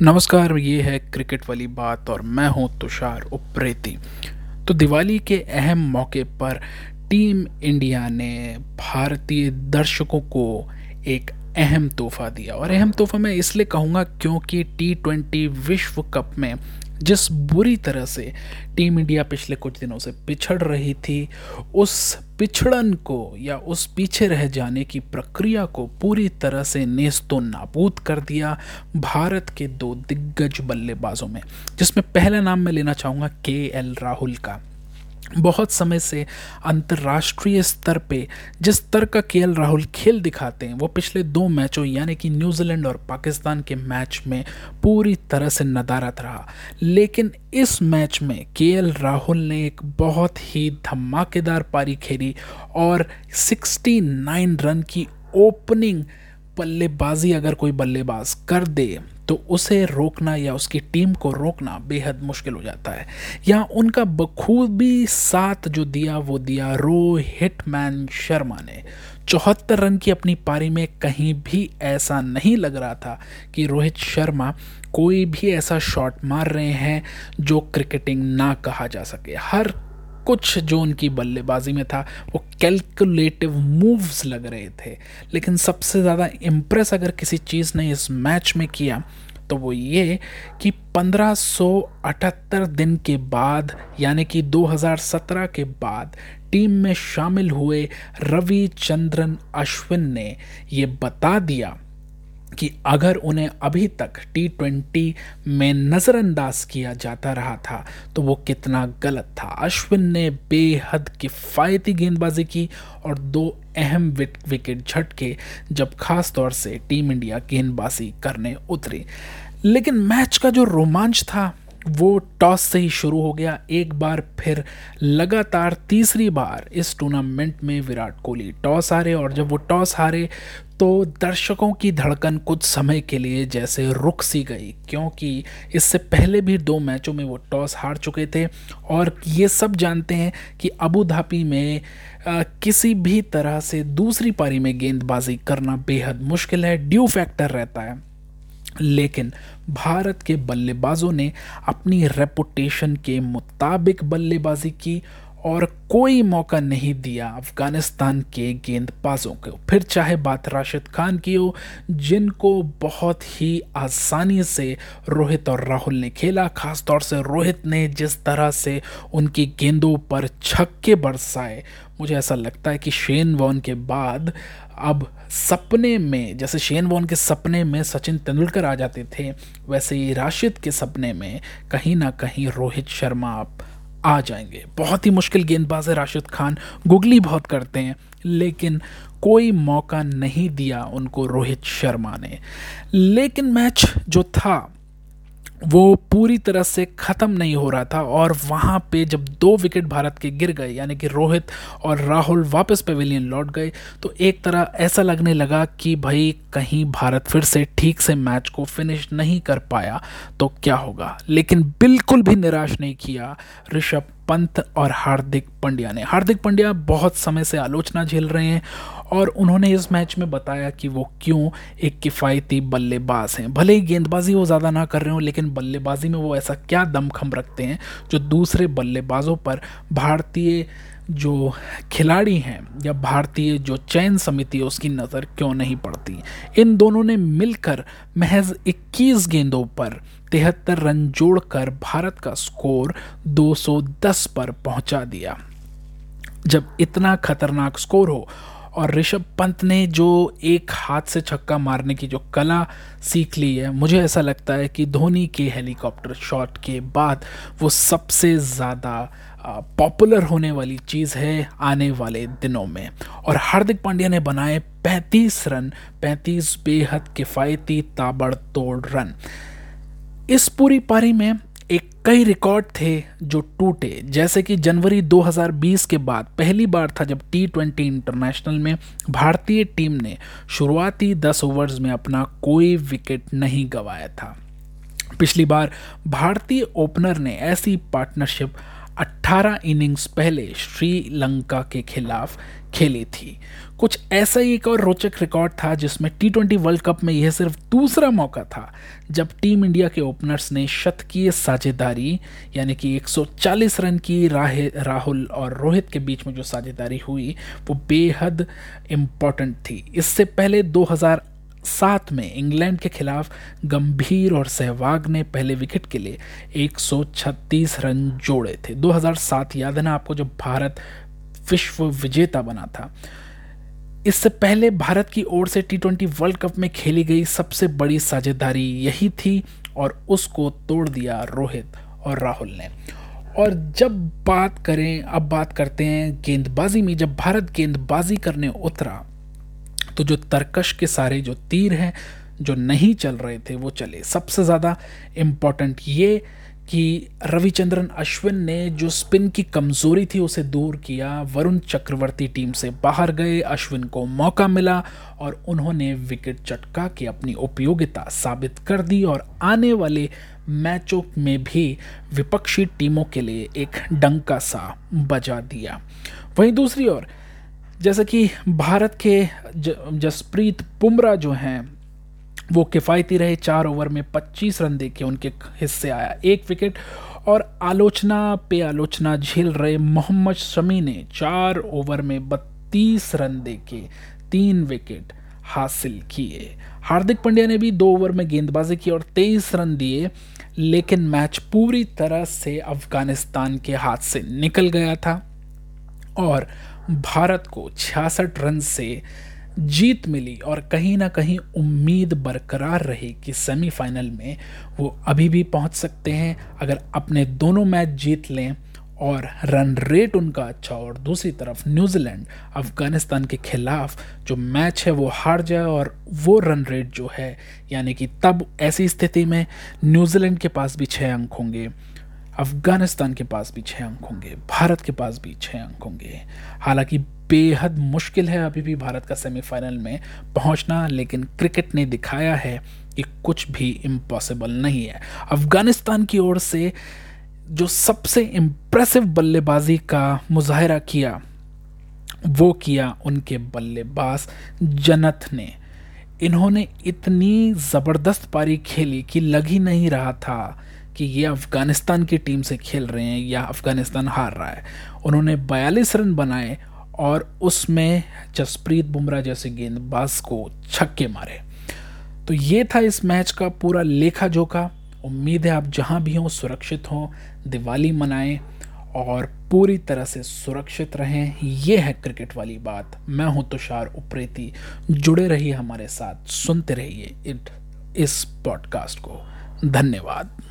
नमस्कार, ये है क्रिकेट वाली बात और मैं हूँ तुषार उप्रेती। तो दिवाली के अहम मौके पर टीम इंडिया ने भारतीय दर्शकों को एक अहम तोहफा दिया। और अहम तोहफा मैं इसलिए कहूँगा क्योंकि टी ट्वेंटी विश्व कप में जिस बुरी तरह से टीम इंडिया पिछले कुछ दिनों से पिछड़ रही थी, उस पिछड़न को या उस पीछे रह जाने की प्रक्रिया को पूरी तरह से नेस्तो नाबूद कर दिया भारत के दो दिग्गज बल्लेबाजों में, जिसमें पहला नाम मैं लेना चाहूँगा के एल राहुल का। बहुत समय से अंतर्राष्ट्रीय स्तर पे जिस तरह का के राहुल खेल दिखाते हैं, वो पिछले दो मैचों, यानी कि न्यूजीलैंड और पाकिस्तान के मैच में पूरी तरह से नदारत रहा। लेकिन इस मैच में के राहुल ने एक बहुत ही धमाकेदार पारी खेली और 69 रन की ओपनिंग बल्लेबाजी अगर कोई बल्लेबाज कर दे तो उसे रोकना या उसकी टीम को रोकना बेहद मुश्किल हो जाता है। या उनका बखूबी साथ जो दिया, वो दिया रो हिटमैन शर्मा ने। चौहत्तर रन की अपनी पारी में कहीं भी ऐसा नहीं लग रहा था कि रोहित शर्मा कोई भी ऐसा शॉट मार रहे हैं जो क्रिकेटिंग ना कहा जा सके। हर कुछ जो उनकी बल्लेबाजी में था, वो कैलकुलेटिव मूव्स लग रहे थे। लेकिन सबसे ज़्यादा इम्प्रेस अगर किसी चीज़ ने इस मैच में किया तो वो ये कि 1578 दिन के बाद, यानी कि 2017 के बाद, टीम में शामिल हुए रविचंद्रन अश्विन ने ये बता दिया कि अगर उन्हें अभी तक टी ट्वेंटी में नज़रअंदाज किया जाता रहा था तो वो कितना गलत था। अश्विन ने बेहद किफ़ायती गेंदबाजी की और दो अहम विकेट झटके, जब खास तौर से टीम इंडिया गेंदबाजी करने उतरी। लेकिन मैच का जो रोमांच था, वो टॉस से ही शुरू हो गया। एक बार फिर लगातार तीसरी बार इस टूर्नामेंट में विराट कोहली टॉस हारे और जब वो टॉस हारे तो दर्शकों की धड़कन कुछ समय के लिए जैसे रुक सी गई क्योंकि इससे पहले भी दो मैचों में वो टॉस हार चुके थे। और ये सब जानते हैं कि अबू धाबी में आ, किसी भी तरह से दूसरी पारी में गेंदबाजी करना बेहद मुश्किल है ड्यू फैक्टर रहता है। लेकिन भारत के बल्लेबाजों ने अपनी रेपुटेशन के मुताबिक बल्लेबाजी की और कोई मौका नहीं दिया अफ़गानिस्तान के गेंदबाजों को। फिर चाहे बात राशिद खान की हो, जिनको बहुत ही आसानी से रोहित और राहुल ने खेला खास तौर से रोहित ने जिस तरह से उनकी गेंदों पर छक्के बरसाए, मुझे ऐसा लगता है कि शेन वॉन के बाद अब सपने में, जैसे शेन वॉन के सपने में सचिन तेंदुलकर आ जाते थे, वैसे ही राशिद के सपने में कहीं ना कहीं रोहित शर्मा अब आ जाएँगे। बहुत ही मुश्किल गेंदबाज है राशिद खान। गुगली बहुत करते हैं, लेकिन कोई मौका नहीं दिया उनको रोहित शर्मा ने। लेकिन मैच जो था, वो पूरी तरह से ख़त्म नहीं हो रहा था और वहाँ पे जब दो विकेट भारत के गिर गए, यानी कि रोहित और राहुल वापस पेविलियन लौट गए तो एक तरह ऐसा लगने लगा कि भाई कहीं भारत फिर से ठीक से मैच को फिनिश नहीं कर पाया तो क्या होगा? लेकिन बिल्कुल भी निराश नहीं किया ऋषभ पंत और हार्दिक पंड्या ने। हार्दिक पंड्या बहुत समय से आलोचना झेल रहे हैं और उन्होंने इस मैच में बताया कि वो क्यों एक किफ़ायती बल्लेबाज हैं। भले ही गेंदबाजी वो ज़्यादा ना कर रहे हो, लेकिन बल्लेबाजी में वो ऐसा क्या दमखम रखते हैं जो दूसरे बल्लेबाजों पर भारतीय जो खिलाड़ी हैं या भारतीय जो चयन समिति है, उसकी नज़र क्यों नहीं पड़ती? इन दोनों ने मिलकर महज 21 गेंदों पर तिहत्तर रन जोड़कर भारत का स्कोर 210 पर पहुँचा दिया। जब इतना खतरनाक स्कोर हो और ऋषभ पंत ने जो एक हाथ से छक्का मारने की जो कला सीख ली है, मुझे ऐसा लगता है कि धोनी के हेलीकॉप्टर शॉट के बाद वो सबसे ज़्यादा पॉपुलर होने वाली चीज़ है आने वाले दिनों में। और हार्दिक पांड्या ने बनाए 35 रन 35 बेहद किफ़ायती ताबड़तोड़ रन। इस पूरी पारी में एक कई रिकॉर्ड थे जो टूटे। जैसे कि जनवरी 2020 के बाद पहली बार था जब टी ट्वेंटी इंटरनेशनल में भारतीय टीम ने शुरुआती 10 ओवर्स में अपना कोई विकेट नहीं गंवाया था। पिछली बार भारतीय ओपनर ने ऐसी पार्टनरशिप 18 इनिंग्स पहले श्रीलंका के खिलाफ खेली थी। कुछ ऐसा ही एक और रोचक रिकॉर्ड था जिसमें टी ट्वेंटी वर्ल्ड कप में यह सिर्फ़ दूसरा मौका था, जब टीम इंडिया के ओपनर्स ने शतकीय साझेदारी, यानी कि 140 रन की राह राहुल और रोहित के बीच में जो साझेदारी हुई, वो बेहद इंपॉर्टेंट थी। इससे पहले 2007 में इंग्लैंड के खिलाफ गंभीर और सहवाग ने पहले विकेट के लिए 136 रन जोड़े थे। 2007 याद है ना आपको, जब भारत विश्व विजेता बना था। इससे पहले भारत की ओर से टी वर्ल्ड कप में खेली गई सबसे बड़ी साझेदारी यही थी और उसको तोड़ दिया रोहित और राहुल ने। और जब बात करें, अब बात करते हैं गेंदबाजी में। जब भारत गेंदबाजी करने उतरा तो जो तरकश के सारे जो तीर हैं, जो नहीं चल रहे थे, वो चले। सबसे ज़्यादा इंपॉर्टेंट ये कि रविचंद्रन अश्विन ने जो स्पिन की कमज़ोरी थी, उसे दूर किया। वरुण चक्रवर्ती टीम से बाहर गए, अश्विन को मौका मिला और उन्होंने विकेट चटका की अपनी उपयोगिता साबित कर दी और आने वाले मैचों में भी विपक्षी टीमों के लिए एक डंका सा बजा दिया। वहीं दूसरी ओर जैसे कि भारत के जसप्रीत बुमराह जो हैं, वो किफ़ायती रहे चार ओवर में 25 रन दे के उनके हिस्से आया। एक विकेट और आलोचना पे आलोचना झेल रहे मोहम्मद शमी ने चार ओवर में बत्तीस रन दे के तीन विकेट हासिल किए। हार्दिक पांड्या ने भी दो ओवर में गेंदबाजी की और तेईस रन दिए, लेकिन मैच पूरी तरह से अफ़गानिस्तान के हाथ से निकल गया था। और भारत को छियासठ रन से जीत मिली और कहीं ना कहीं उम्मीद बरकरार रही कि सेमीफाइनल में वो अभी भी पहुँच सकते हैं, अगर अपने दोनों मैच जीत लें और रन रेट उनका अच्छा और दूसरी तरफ़ न्यूजीलैंड, अफ़गानिस्तान के खिलाफ जो मैच है वो हार जाए और वो रन रेट जो है, यानी कि तब ऐसी स्थिति में न्यूजीलैंड के पास भी छः अंक होंगे। अफ़गानिस्तान के पास भी छः अंक होंगे, भारत के पास भी छः अंक होंगे। हालाँकि बेहद मुश्किल है अभी भी भारत का सेमीफाइनल में पहुँचना, लेकिन क्रिकेट ने दिखाया है कि कुछ भी इम्पॉसिबल नहीं है। अफ़गानिस्तान की ओर से जो सबसे इम्प्रेसिव बल्लेबाजी का मुजाहरा किया, वो किया उनके बल्लेबाज जनत ने। इन्होंने इतनी ज़बरदस्त पारी खेली कि लग ही नहीं रहा था। कि ये अफ़गानिस्तान की टीम से खेल रहे हैं, या अफ़गानिस्तान हार रहा है। उन्होंने 42 रन बनाए और उसमें जसप्रीत बुमराह जैसे गेंदबाज को छक्के मारे। तो ये था इस मैच का पूरा लेखा जोखा उम्मीद है आप जहाँ भी हों, सुरक्षित हों, दिवाली मनाएँ और पूरी तरह से सुरक्षित रहें। ये है क्रिकेट वाली बात। मैं हूँ तुषार उप्रेती। जुड़े रहिए हमारे साथ, सुनते रहिए इस पॉडकास्ट को। धन्यवाद।